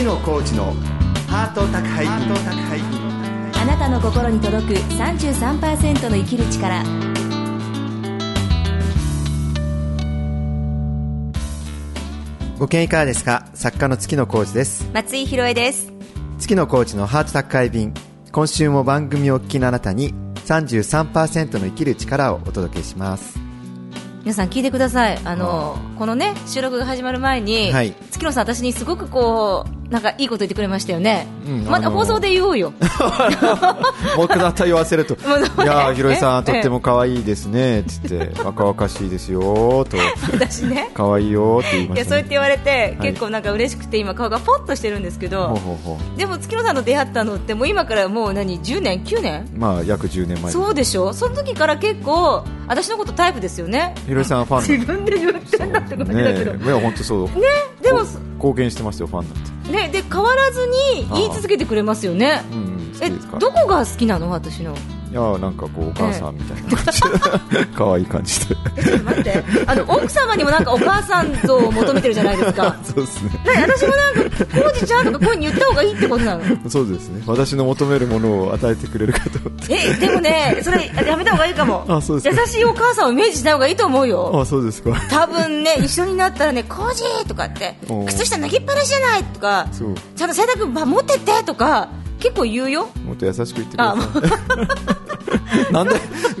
月野コーチのハート宅配便あなたの心に届く33%の生きる力。ご機嫌いかがですか？作家の月野コーチです。松井宏恵です。月野コーチのハート宅配便。今週も番組をお聞きのあなたに33%の生きる力をお届けします。皆さん聞いてください。あのこのね収録が始まる前に、はい。月野さん私にすごくこうなんかいいこと言ってくれましたよね、うんまた放送で言おうよ。僕だったら言わせると。いやーひろえさんえとっても可愛いですねつって。若々しいですよと。私ね。可愛いよって言いました、ね、いやそうやって言われて、はい。結構なんか嬉しくて今顔がポッとしてるんですけど、ほうほうほでも月野さんと出会ったのってもう今からもう何10年？9年？うまあ約10年前。そうでしょ？その時から結構私のことタイプですよね。ひろえさんはファン。自分で言ってんだって感じだけど。ね。本当そう。ね？でも貢献してますよファンだって。ねで変わらずに言い続けてくれますよね。うんうん好えどこが好きなの私のいやなんかこうお母さんみたいな。感じで可愛い感じで。待って。あの奥様にもなんかお母さん像を求めてるじゃないですか。そうですね。ね私もなんかコージちゃんとかこうに言った方がいいってことなのそうですね。私の求めるものを与えてくれるかと思って。えでもねそれやめた方がいいかも。あそうですか優しいお母さんをイメージしない方がいいと思うよ。あそうですか。多分ね一緒になったらねコージーとかって靴下脱ぎっぱなしじゃないとかちゃんと洗濯ば持ってってとか結構言うよと優しく言ってください。なんで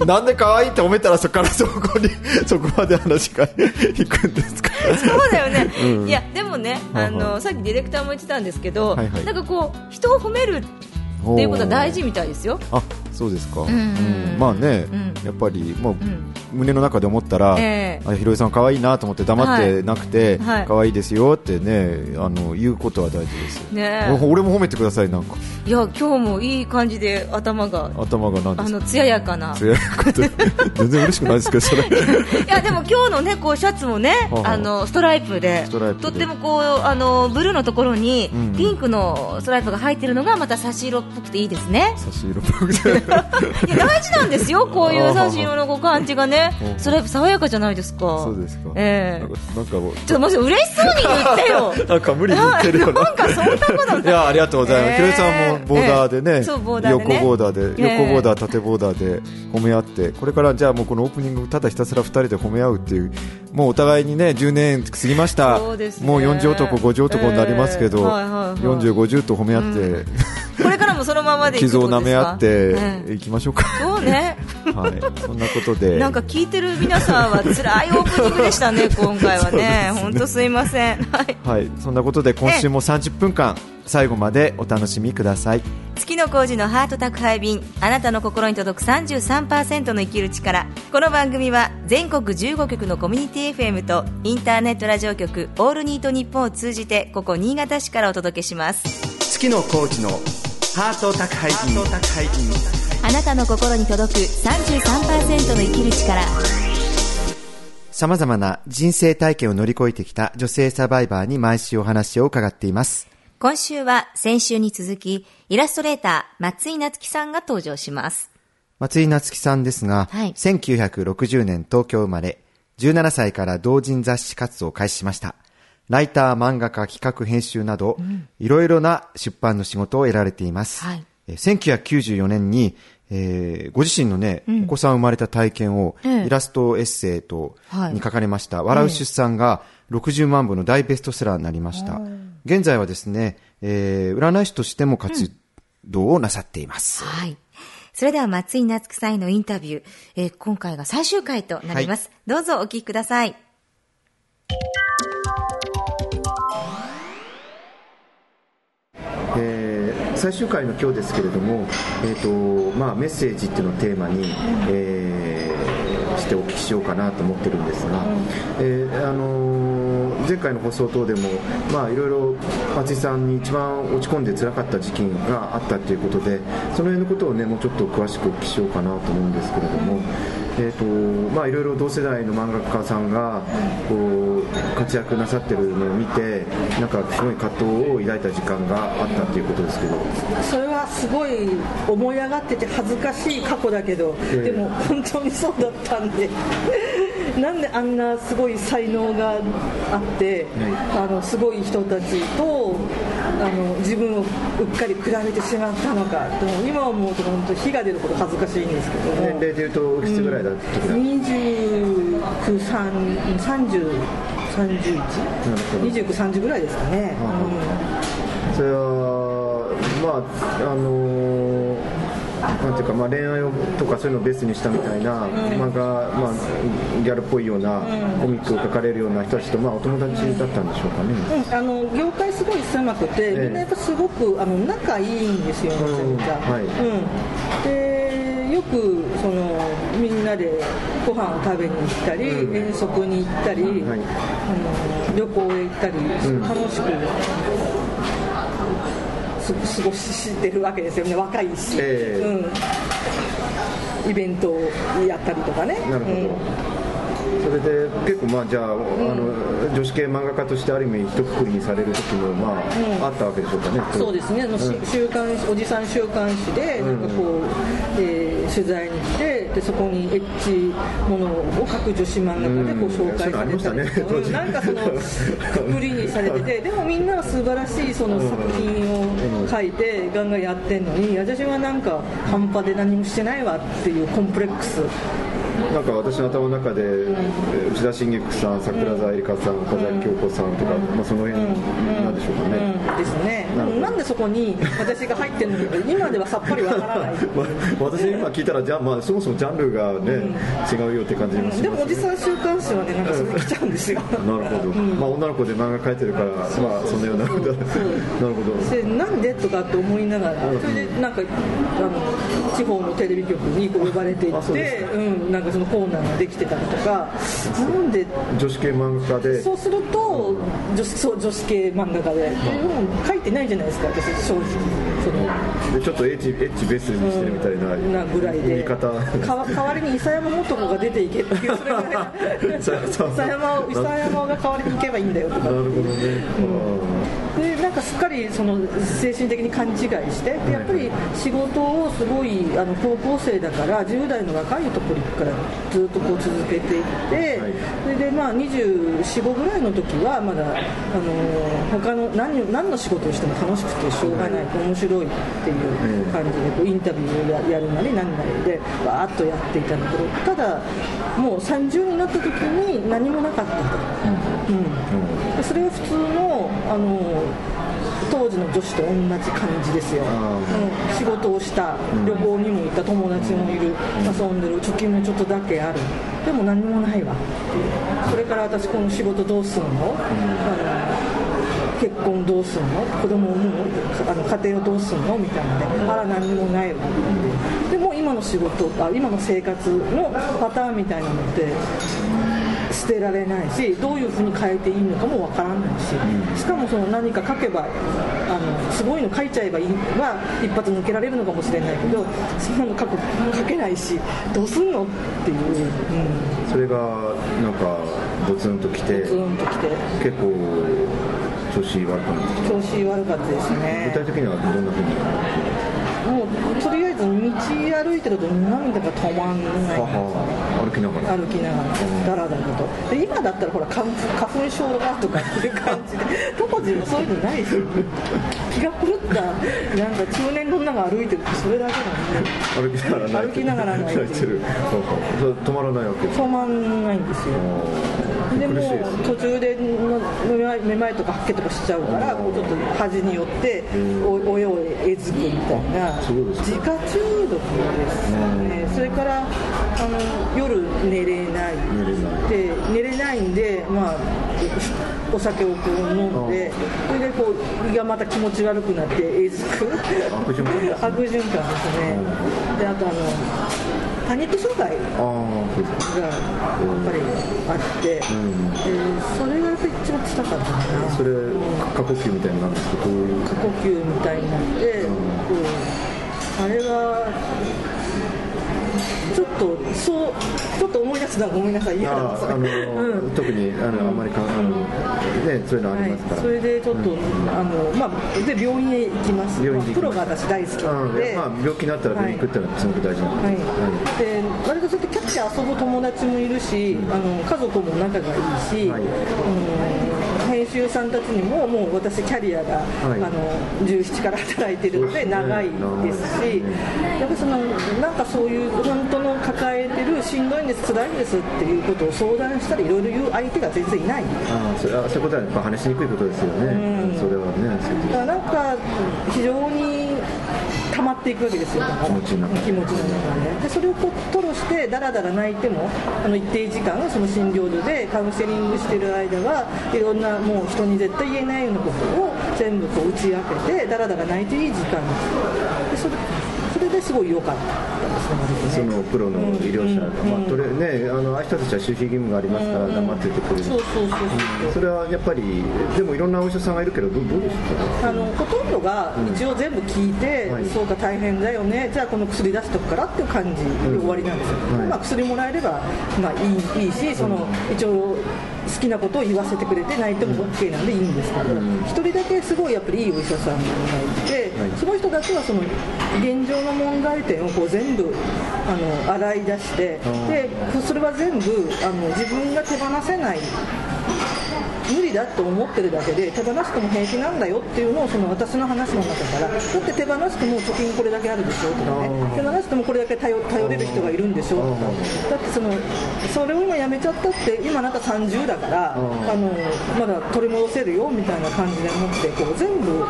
なんで可愛いって褒めたらそこからそこに そこまで話が行くんですか？そうだよね、うん。いやでもねあはいはのさっきディレクターも言ってたんですけど、はいはい。なんかこう人を褒めるっていうことは大事みたいですよ。あそうですか、んうん。うん。まあね、うん。やっぱり、まあん。胸の中で思ったら、ええ。あひろえさん可愛いなと思って黙ってなくて、はい。はい可愛いですよってねあの言うことは大事ですよ、ねお俺も褒めてくださいなんか。いや今日もいい感じで頭が頭がなんですか？あの艶やかな。そういうこと全然嬉しくないですけどそれ。いやでも今日のねこうシャツもねはあのストライプで。とってもこうあのブルーのところにうん。ピンクのストライプが入ってるのがまた差し色っぽくていいですね。差し色っぽくて いや大事なんですよこういう差し色のこう感じがね。はあはあストライプ爽やかじゃないですか。そうですか、ええ。なんかなんかもう。ちょっともし嬉しそうに言ってよ。なんか無理に言ってるような。なんかそんなことい。やありがとうございます、ええ。ひろえさんもボーダーでね,、ええ。そうボーダー横ボーダーで、ええ。横ボーダー縦ボーダーで褒め合ってこれからじゃあもうこのオープニングただひたすら2人で褒め合うっていうもうお互いにね10年過ぎました、そうですね。もう40男50男になりますけど、ええはいはい。はい40、50と褒め合って、これからもそのままで傷を舐め合ってええいきましょうか、そうね。はい、そんなことで。なんか聞いてる皆さんは辛いオープニングでしたね、今回はね。本当すいません。はい。はい、そんなことで今週も30分間最後までお楽しみください。月の工事のハート宅配便あなたの心に届く33%の生きる力。この番組は全国15局のコミュニティ FM とインターネットラジオ局オールニートニッポンを通じてここ新潟市からお届けします。月のコーチのハート宅配便。あなたの心に届く33%の生きる力。様々な人生体験を乗り越えてきた女性サバイバーに毎週お話を伺っています。今週は先週に続きイラストレーター松井夏樹さんが登場します。松井夏樹さんですが、はい。1960年東京生まれ、17歳から同人雑誌活動を開始しました。ライター、漫画家、企画、編集など、いろいろな出版の仕事を得られています。はいえー1994年に、えーご自身のね、お子さん生まれた体験を、ええイラストエッセイと、はいに書かれました、笑う出産が60万部の大ベストセラーになりました。現在はですね、えー占い師としても活動をなさっています。はい。それでは松井夏樹さんへのインタビュー、えー今回が最終回となります。どうぞお聞きください。えー最終回の今日ですけれども、えーとまあ、メッセージっていうのをテーマに、えーしてお聞きしようかなと思ってるんですが、えーあの前回の放送等でも、まあ、いろいろ松井さんに一番落ち込んで辛かった時期があったということでその辺のことをねもうちょっと詳しくお聞きしようかなと思うんですけれども、えーとまあ、いろいろ同世代の漫画家さんがこう活躍なさってるのを見てなんかすごい葛藤を抱いた時間があったということですけど。それはすごい思い上がってて恥ずかしい過去だけど、ええ。でも本当にそうだったんでなんであんなすごい才能があって、あのすごい人たちとあの自分をうっかり比べてしまったのかでも今思うと本当火が出るほど恥ずかしいんですけども。年齢でいうとおいくつぐらいだった？時だ29、3 30、31、29、30ぐらいですかね。それはまああのなんていうか、まあ、恋愛をとかそういうのをベースにしたみたいな、漫画、まあ、ギャルっぽいようなコミックを描かれるような人たちと、まあ、お友達だったんでしょうかね。うん、あの業界すごい狭くて、みんなやっぱすごくあの仲いいんですよ、めちゃめちゃ。うんはい。うん。でよくそのみんなでご飯を食べに行ったり、うん。遠足に行ったり、はい。あの旅行へ行ったり、ん。楽しくす過ごしてるわけですよね、若いし、ええ。うん、イベントをやったりとかね。なるほど、うん。それで結構まあじゃあ,、あの女子系漫画家としてある意味一括りにされる時もまあ、あったわけでしょうかね。そうですね、あのしうん。週刊誌おじさん週刊誌で、なんかこう、えー取材に来てで、そこにエッチものを書く女子漫画家でこううん紹介されたりとか、そうなんかその、くくりにされてて、でもみんなは素晴らしいその作品を書いて、ガンガンやってんのに、私はなんか、半端で何もしてないわっていうコンプレックス。なんか私の頭の中で、内田茂樹さん桜沢絵里香さん岡崎京子さんとか、まあ、その辺なんでしょうかね、うん。ですね。なんでそこに私が入ってるのか今ではさっぱりわからない。まあ私今聞いたらじゃあ、まあ、そもそもジャンルがね、違うよって感じもしますでもおじさん週刊誌はねなんかそれ来ちゃうんですよ。なるほど、まあ女の子で漫画描いてるからまあそんなような なるほど。でなんでとかって思いながらそれでなんかあの地方のテレビ局に呼ばれていってうん、なんかそのコーナーができてたりとか。なんで女子系漫画家で。そうすると女子そう女子系漫画家で。でも書いてないじゃないですか私正直。そのでちょっとエッチエッチベースにしてるみたいな,、なぐらいで。言い方。かわ代わりに伊佐山素子が出ていけっていうそれぐらい伊佐山が代わりに行けばいいんだよとか。なるほどね、でなんかすっかりその精神的に勘違いしてでやっぱり仕事をすごいあの高校生だから10代の若いところからずっとこう続けていって、それでまあ245ぐらいの時はまだあの他の何を何の仕事をしても楽しくてしょうがない、面白いっていう感じでこうインタビューをややるなりなんなりでわーっとやっていたんだけどただもう30になった時に何もなかったと。うん。でそれが普通のあの当時の女子と同じ感じですよ、あうん。仕事をした、旅行にも行った友達もいる、遊んでる貯金もちょっとだけある。でも何もないわそれから私この仕事どうすんの、あの結婚どうすんの？子供を産む？のあの家庭をどうすんの？みたいなね。あら何もないわってでも今の仕事あ今の生活のパターンみたいなのって捨てられないしどういうふうに変えていいのかもわからないししかもその何か書けばあのすごいの書いちゃえばいいは一発抜けられるのかもしれないけどそんなの書く書けないしどうすんのっていう、うん、それがなんかボツンときてズーンときて。結構調子悪くなってきて調子悪かったです具ね体的にはどんなふうに？もうとりあえず道歩いてると涙が止まんない。はは歩きながら。歩きながらだらだらと。で今だったらほら花花粉症がとかっていう感じで 当時もそういうのないし。気が狂った。なんか中年の女が歩いてるってそれだけなんで。歩きながら歩きながら泣いてる。止まらないわけ。です止まんないんですよ。でも途中でめまいめまいとか吐き気とかしちゃうからこうちょっと端によってお親をえずくみたいな。そうです自家中毒ですね。それからあの夜寝れない。寝れない。で寝れないんでまあお酒をこう飲んでそれでこう胃がまた気持ち悪くなってえずく。悪循環ですね。悪循環ですね。であとあのパニック障害がやっぱりあって、でそれがやっぱり一番辛かったかな。それ過呼吸みたいになるんですけどどういう？過呼吸みたいになって、うん。あれはちょっとそうちょっと思い出すのはごめんなさい。嫌ああの、うん。特にあのあんまりかあのねそういうのありますから、はい、それでちょっと、あのまあ、で病院へ行きます。病院に行きプロが私大好きなので、まあ、病気になったら病院行くっていうのはすごく大事なんはい。で、で割とそうやってキャッチャー遊ぶ友達もいるし、あの家族も仲がいいし、はい。うんんたちにももう私キャリアが、はい。あの17から働いてるので長いですしやっぱりそのなんかそういう本当の抱えてるしんどいんです辛いんですっていうことを相談したらいろいろ言う相手が全然いない。ああそれあそういうことはやっぱ話しにくいことですよね、うん。それはねなんか非常に溜まっていくわけですよ。気持ちの中で。ででそれをこう吐露してだらだら泣いてもあの一定時間その診療所でカウンセリングしてる間はいろんなもう人に絶対言えないようなことを全部こう打ち明けてだらだら泣いていい時間。でそれそれですごい良かったそのプロの医療者、うんまあ、とりあえずね、あのああいう人たちは守秘義務がありますから、黙っててくれる、そうそうそうそれはやっぱり、でもいろんなお医者さんがいるけど、どうどうですか、あのほとんどが一応全部聞いて、はい。そうか大変だよね。じゃあこの薬出しとくからっていう感じで終わりなんですよ、はい。まあ、薬もらえれば、まあ、いいいいしその一応好きなことを言わせてくれて泣いても OK なんでいいんですけどうん。一、人だけすごいやっぱりいいお医者さんがいて、はい。その人だけはその現状の問題点をこう全部あの洗い出してでそれは全部あの自分が手放せない無理だと思ってるだけで手放しても平気なんだよっていうのをその私の話の中からだって手放しても貯金これだけあるでしょとかね手放してもこれだけ頼頼れる人がいるんでしょとかだってそのそれを今やめちゃったって今なんか30だからあのまだ取り戻せるよみたいな感じで思ってこう全部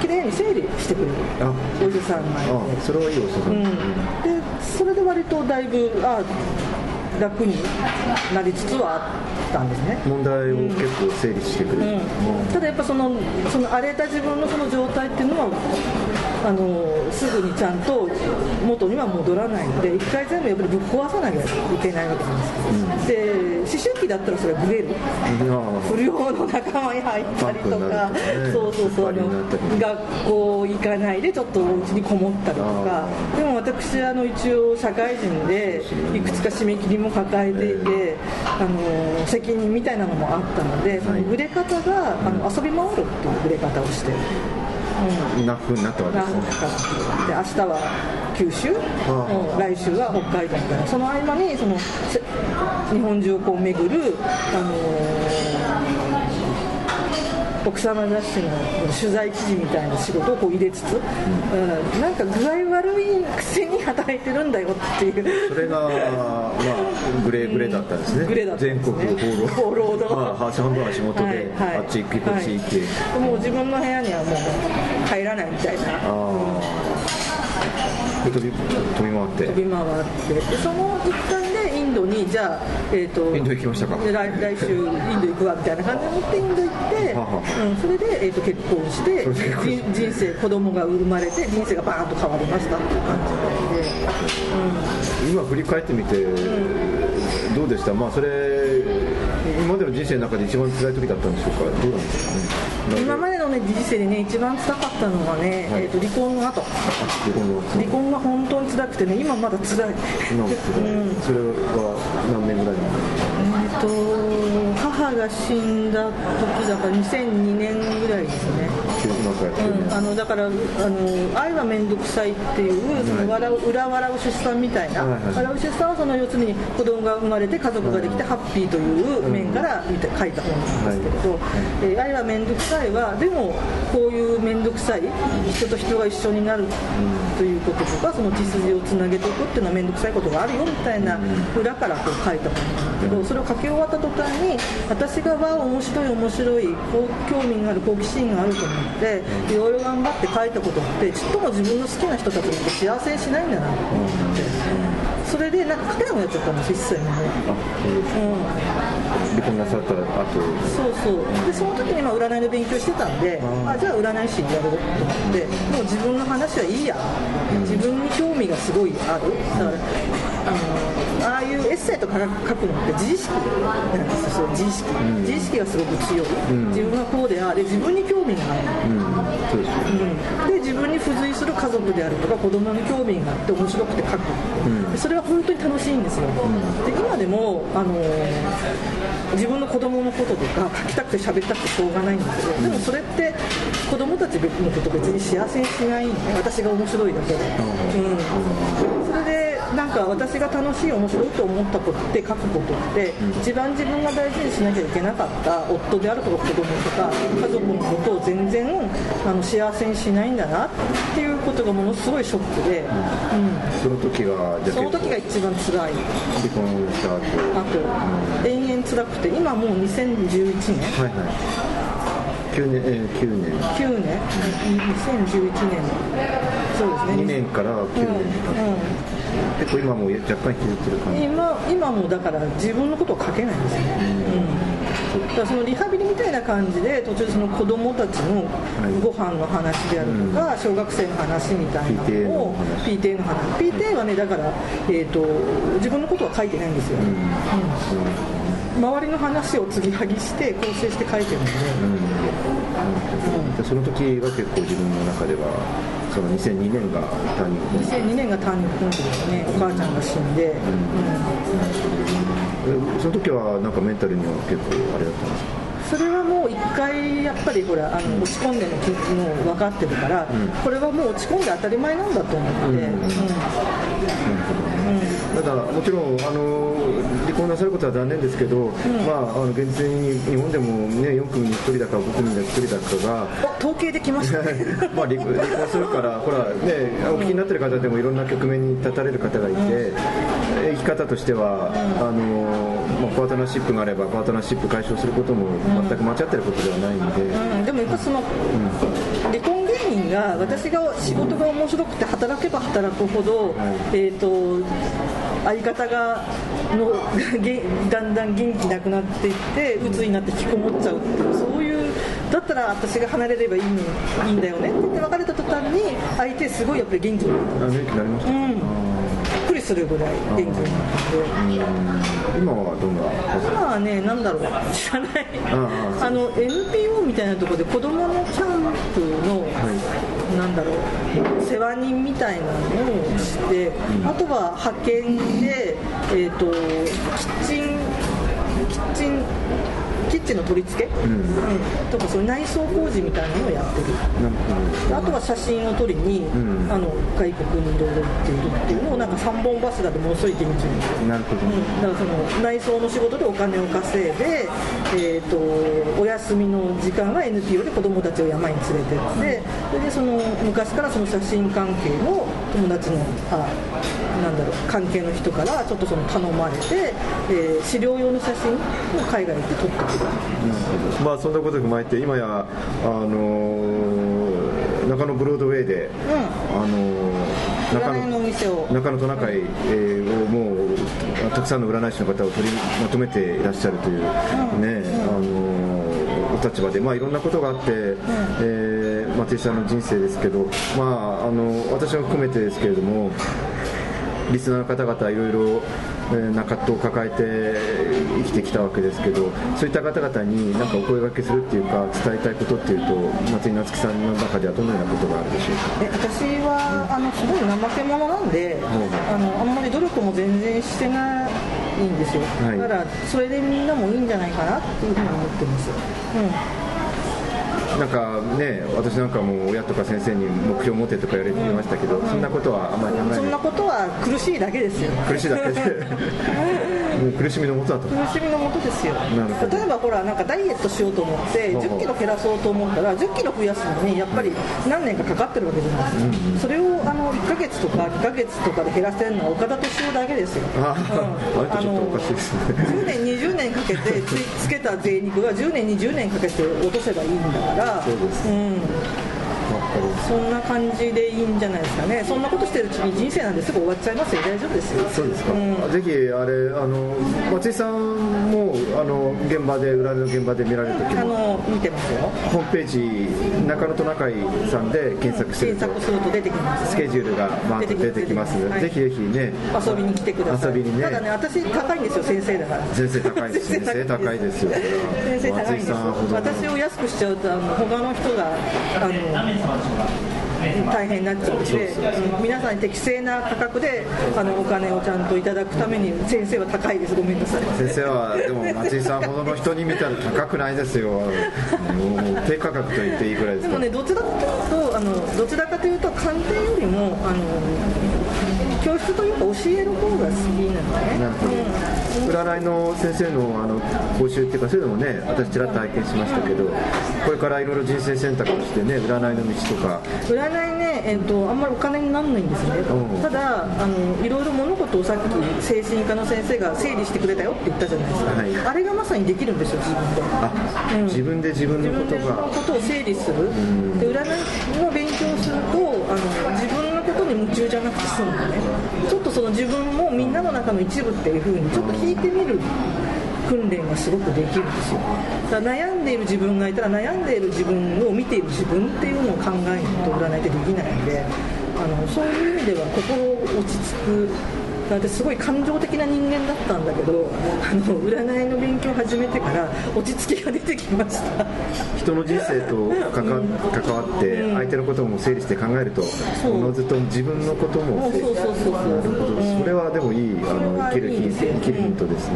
きれいに整理してくれる。あお医者さんがいて。あそれはいいお医者さん、うん、でそれで割とだいぶあ楽になりつつはあったんですね。問題を結構整理してくれる、うん。ただやっぱそのその荒れた自分のその状態っていうのはあのすぐにちゃんと元には戻らないので一回全部やっぱりぶっ壊さなきゃいけないわけなんです、で思春期だったらそれはブレる。不良の仲間に入ったりとか。ね。そうそうそう。学校行かないでちょっとお家にこもったりとか。でも私あの一応社会人でいくつか締め切りも抱えていて、あの責任みたいなのもあったのでその売れ方があの遊び回るっていう売れ方をして。うんなふうになったわけですね。かで明日は九州、あうん来週は北海道みたいなその合間にそのせ日本中をこう巡る、あのー奥様雑誌の取材記事みたいな仕事をこう入れつつ、うんなんか具合悪いくせに働いてるんだよっていう。それが、まあ、グレーグレーだったんですね、グレーだったね。全国放浪。の。まあ、半分は仕事で、はいはいあっち行ってこっち行って、はい。もう自分の部屋にはもう入らないみたいな。ああで飛び飛び回って。飛び回って。でその一環ンドにじゃあ、えー、とインド行きましたか？で来来週インド行くわみたいな感じで持ってインド行って、ははうん、それで、えー、と結婚して人人生子供が生まれて人生がバーンと変わりましたっていう感じで、今振り返ってみて、どうでした、まあ、それ、今までの人生の中で一番辛い時だったんでしょうか、どうなんですかうん、ね、今までの、ね、人生でね一番辛かったのはね、はい。えー、と離婚の後。離婚の離婚が本当に辛くてね今まだ辛い。今も辛い、うん。それは何年ぐらいえー、と母が死んだ時だから2002年ぐらいですね。うん、あのだからあの愛は面倒くさいっていうその笑う裏笑う出産みたいな、はいはい。笑う出産はその要するに子供が生まれて家族ができてハッピーという面から見て書いた本なんですけれど、えー愛は面倒くさいはでもこういう面倒くさい人と人が一緒になるということとかその血筋をつなげていくっていうのは面倒くさいことがあるよみたいな裏からこう書いた本なんだけどそれを書き終わった途端に私がわあ面白い面白いこう興味がある好奇心があると思っていろいろ頑張って書いたことってちっとも自分の好きな人たちなんて幸せにしないんだなと思ってそれでなんか書けなくなっちゃったんです一切もね。あそうですうん離婚なさった後そうそう。でその時にまあ占いの勉強してたんでああじゃあ占い師やろうと思ってもう自分の話はいいや。自分に興味がすごいある。だからあのああいうエッセイとか書くのって自意識なんですよ。自意識、自意識がすごく強い、自分はこうでああで自分に興味がある、そうん、で自分に付随する家族であるとか子供に興味があって面白くて書く、でそれは本当に楽しいんですよ、で今でも、あのー自分の子供のこととか書きたくて喋ったくてしょうがないんですけどでもそれって子供たちのこと別に幸せにしない。私が面白いだけ。で、うん、それでなんか私が楽しい面白いと思ったことって書くことって一番自分が大事にしなきゃいけなかった夫であるとか子供とか家族のことを全然あの幸せにしないんだなっていうことがものすごいショックで、うん、その時がその時が結一番辛い。構離婚した後。あと延々辛くて今もう2011年。はいはい9年、えー、9年。9年？2011年そうですね2年から9年うん結構今も若干引きずってる感じ今今もだから自分のことを書けないんですよね、うん、だからそのリハビリみたいな感じで途中その子供たちのご飯の話であるとか、小学生の話みたいなのを PTA の話 PTA はねだから、えー、と自分のことは書いてないんですよ、うん周りの話を継ぎはぎして構成して書いてるので、でその時が結構自分の中ではその2002年がターニングポイント2002年がターニングポイントですねお母ちゃんが死んで、えその時はなんかメンタルには結構あれだったんですか？それはもう一回やっぱりほらあの落ち込んでるの分かってるから、これはもう落ち込んで当たり前なんだと思って、うんただもちろんあの離婚なさることは残念ですけど、まああの現実に日本でもね4組に1人だか5組に1人だかがお統計できましたね。まあ離婚離婚するから、ほらね、お聞きになってる方でもいろんな局面に立たれる方がいて、生き方としては、あのまあ、パートナーシップがあれば、パートナーシップ解消することも全く間違ってることではないんで、うん、でもやっぱその、離婚芸人が私が仕事が面白くて働けば働くほど、えー、と相方がの げだんだん元気なくなっていって鬱になって引きこもっちゃうっていうそういうだったら私が離れればいい,、ね、いいんだよねって言って別れた途端に相手すごいやっぱり元気になった。あ元気になりました、うん。びっくりするぐらい元気になって。今はどんな今はね、なんだろう、知らない、ああ。の NPO みたいなところで子供のキャンプの、なんだろう、世話人みたいなのをして、あとは派遣で、えー、とキッチン、キッチン、キッチンの取り付け、うん。とか、そういう内装工事みたいなのをやってる。あとは写真を撮りに、ん。あの外国にいろいろ行っているっていうのをなんか3本柱でものすごい元気に。なるほど、うん、だからその内装の仕事でお金を稼いで、えー、とお休みの時間は NPO で子供たちを山に連れてってそれでその昔からその写真関係の友達のあなんだろう関係の人からちょっとその頼まれて、えー資料用の写真を海外で撮ってくるまあそんなことを踏まえて今やあの中野ブロードウェイで、あの中占いのお店を中野トナカイ、えーをもうたくさんの占い師の方を取りまとめていらっしゃるという、ねあのお立場で、まあ、いろんなことがあって、えー松井さんの人生ですけど、まあ、あの私も含めてですけれどもリスナーの方々いろいろえーな葛藤を抱えて生きてきたわけですけどそういった方々に何かお声掛けするっていうか伝えたいことっていうと松井夏樹さんの中ではどのようなことがあるでしょうか？え私はあのすごい怠け者なんで、あのあんまり努力も全然してないんですよ、はい。だからそれでみんなもいいんじゃないかなっていうふうに思ってます、なんかね私なんかも親とか先生に目標を持てとか言われてましたけど、そんなことはあんまりない。そんなことは苦しいだけですよ。苦しいだけで。もう苦しみのもとだと。苦しみのもとですよ。例えばほらなんかダイエットしようと思ってほうほう。1 0キロ減らそうと思ったら1 0キロ増やすのにやっぱり何年かかかってるわけじゃないですか、それをあの1ヶ月とか2ヶ月とかで減らせるのは岡田敏夫だけですよ。あうん。あれとちょっとおかしいですね。10年20年かけてつつけた贅肉が10年20年かけて落とせばいいんだから。そうです。うん、そんな感じでいいんじゃないですかね。そんなことしてるうちに人生なんですぐ終わっちゃいますよ。大丈夫ですよ。そうですか、うん。ぜひあれあの松井さんもあの現場で裏の現場で見られる時あもの見てますよ。ホームページ中野と中井さんで検索する検と索すると出てきます。スケジュールがバーッと出てきます。ぜひぜひね。遊びに来てください。遊びにね。ただね私高いんですよ先生だから。先生高いです先生高いですよ。先生高いです私を安くしちゃうとあの他の人があの大変になっちゃうので皆さんに適正な価格であのお金をちゃんといただくために先生は高いです。ごめんなさい。先生はでも松井さんほどの人に見たら高くないですよ。低価格と言っていいくらいですでもねどちらかというとあのどちらかというと鑑定よりもあの教室というか教える方が好きなんだね。なるほど。占いの先生のあの講習っていうかそういうのもね私ちらっと拝見しましたけどこれからいろいろ人生選択をしてね占いの道とか。占いね、えっとあんまりお金にならないんですね、うん。ただあのいろいろ物事をさっき精神科の先生が整理してくれたよって言ったじゃないですか、はい。あれがまさにできるんですよ自分で。あ、うん。自分で自分のことが。そのことを整理する、で占いの勉強分のことに夢中じゃなくて済むのね。ちょっとその自分もみんなの中の一部っていう風にちょっと引いてみる訓練がすごくできるんですよ。だから悩んでいる自分がいたら悩んでいる自分を見ている自分っていうのを考えないと占いってできないんであのそういう意味では心落ち着くだってすごい感情的な人間だったんだけどあの占いの勉強を始めてから落ち着きが出てきました。人の人生と関わ関わって相手のことも整理して考えるとう。おのずと自分のことも整理そうそうそうそう。それはでもいいあの生きるヒントですね、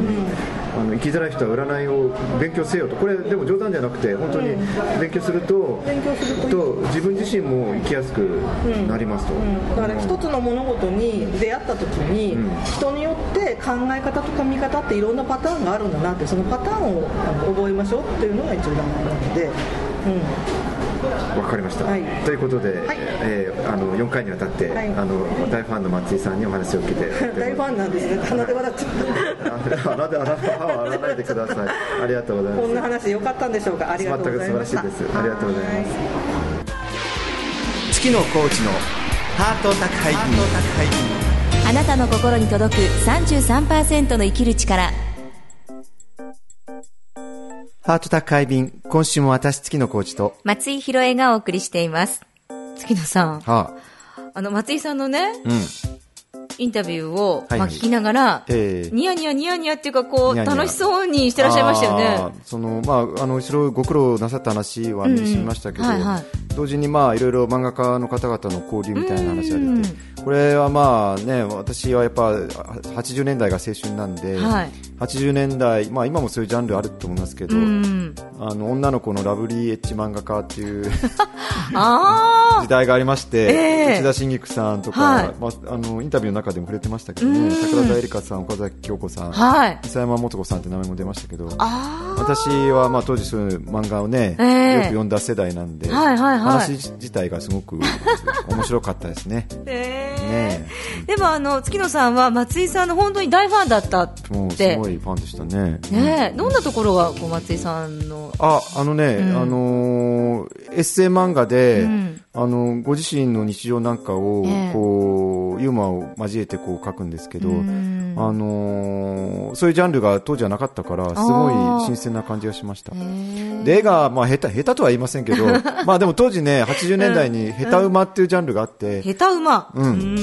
あの生きづらい人は占いを勉強せよと。これでも冗談じゃなくて本当に勉強すると,、勉強すると自分自身も生きやすくなりますと、うん。だから一つの物事に出会った時に、人によって考え方とか見方っていろんなパターンがあるんだなってそのパターンを覚えましょうっていうのが一番なので、うわかりました、はい。ということで、はい。えーあの4回にわたって、はい。あの大ファンの松井さんにお話を聞いてん、大ファンなんですね。鼻で笑っちゃった。あらであら歯は洗わないでください。ありがとうございます。こんな話良かったんでしょうか。ありがとうございました。全く素晴らしいです。ありがとうございます。は月野コーチのハート宅配便あなたの心に届く33%の生きる力ハート宅配便今週も私月野コーチと。松井博恵がお送りしています。月野さん。はあ。の松井さんのねあうんインタビューを、はいはい。まあ、聞きながら、ええ。ニヤニヤニヤニヤっていうかこう楽しそうにしてらっしゃいましたよあねーそのまああの後ろご苦労なさった話は目にしましたけど、うんはいはい。同時にまあいろいろ漫画家の方々の交流みたいな話がうん出て、これはまあね私はやっぱ80年代が青春なんで、はい。80年代まあ今もそういうジャンルあると思いますけど、うんあの女の子のラブリーエッジ漫画家っていう あ 時代がありまして、ええ。内田真菊さんとか、はい。まあ、あのインタビューの中でも触れてましたけどうん。ね桜田絵里香さん、岡崎京子さん、あはい。伊佐山素子さんって名前も出ましたけどあ私はまあ当時そういう漫画をね、ええ。よく読んだ世代なんで、はいはいはい。話自体がすごく面白かったですね。あ へね。えでもあの月野さんは松井さんの本当に大ファンだったっもうすてごいファンでしたね。ねえ。どんなところがこう松井さんのあ、あのね、うん。あのーエッセイ漫画で、うん。あの、ご自身の日常なんかを、ええ。こう、ユーモアを交えてこう書くんですけど、うんあのーそういうジャンルが当時はなかったから、すごい新鮮な感じがしました。で、絵が、まあ、下手、下手とは言いませんけど、まあでも当時ね、80年代に下手馬っていうジャンルがあって、下手馬。うん。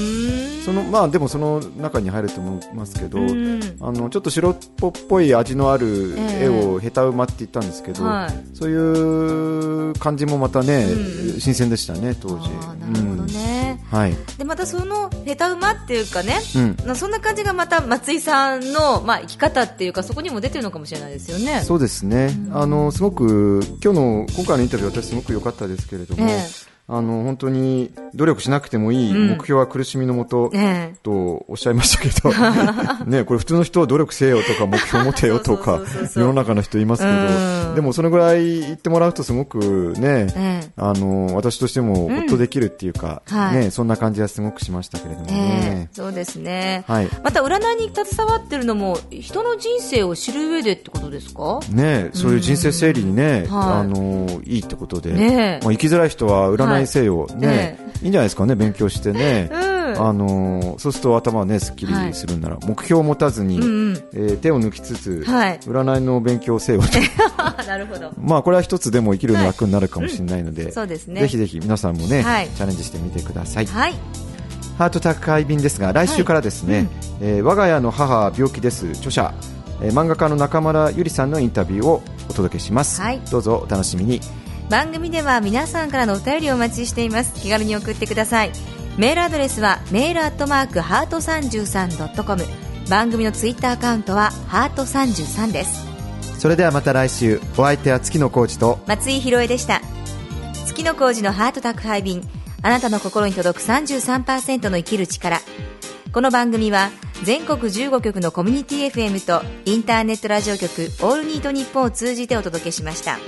その、まあでもその中に入ると思いますけど、うん。あの、ちょっと白っぽっぽい味のあるええ。絵を下手馬って言ったんですけど、はい。そういう感じもまたね、うん。新鮮でしたね、当時。なるほどね、うん。はい。でまたその下手馬っていうかね、そんな感じがまた松井さんの、まあ、生き方っていうかそこにも出てるのかもしれないですよね。そうですね。あの、すごく、今日の、今回のインタビュー私すごく良かったですけれども、ええあの、本当に努力しなくてもいい、うん。目標は苦しみのもと、ええ。とおっしゃいましたけど、ね、これ普通の人は努力せよとか目標持てよとか世の中の人いますけうん。ど、でもそのぐらい言ってもらうとすごくね、ええ。あの、私としてもほっとできるっていうか、はい。ね、そんな感じはすごくしましたけれどもえね。え。そうですね、はい。また占いに携わってるのも人の人生を知る上でってことですか？ね、そういう人生整理にね、はい。あの、いいってことで、ねまあ、生きづらい人は占占いせよ、ね、いいんじゃないですかね、勉強してね。うん。あのーそうすると頭はね、すっきりするんなら、目標を持たずに、えー手を抜きつつ、はい。占いの勉強をせよと。なるほど。まあ、これは一つでも生きるの楽になるかもしれないので、うん。そうですね。ぜひぜひ皆さんもね、はい。チャレンジしてみてください。はい。ハート宅配便ですが、来週からですね、えー我が家の母は病気です、著者、えー漫画家の中村ゆりさんのインタビューをお届けします。はい。どうぞお楽しみに。番組では皆さんからのお便りをお待ちしています。気軽に送ってください。メールアドレスはメールアットマークハート 33.com 番組のツイッターアカウントはハート33です。それではまた来週、お相手は月野浩二と、松井宏恵でした。月の工事のハート宅配便。あなたの心に届く33%の生きる力。この番組は全国15局のコミュニティ FM とインターネットラジオ局オールニートニッポンを通じてお届けしました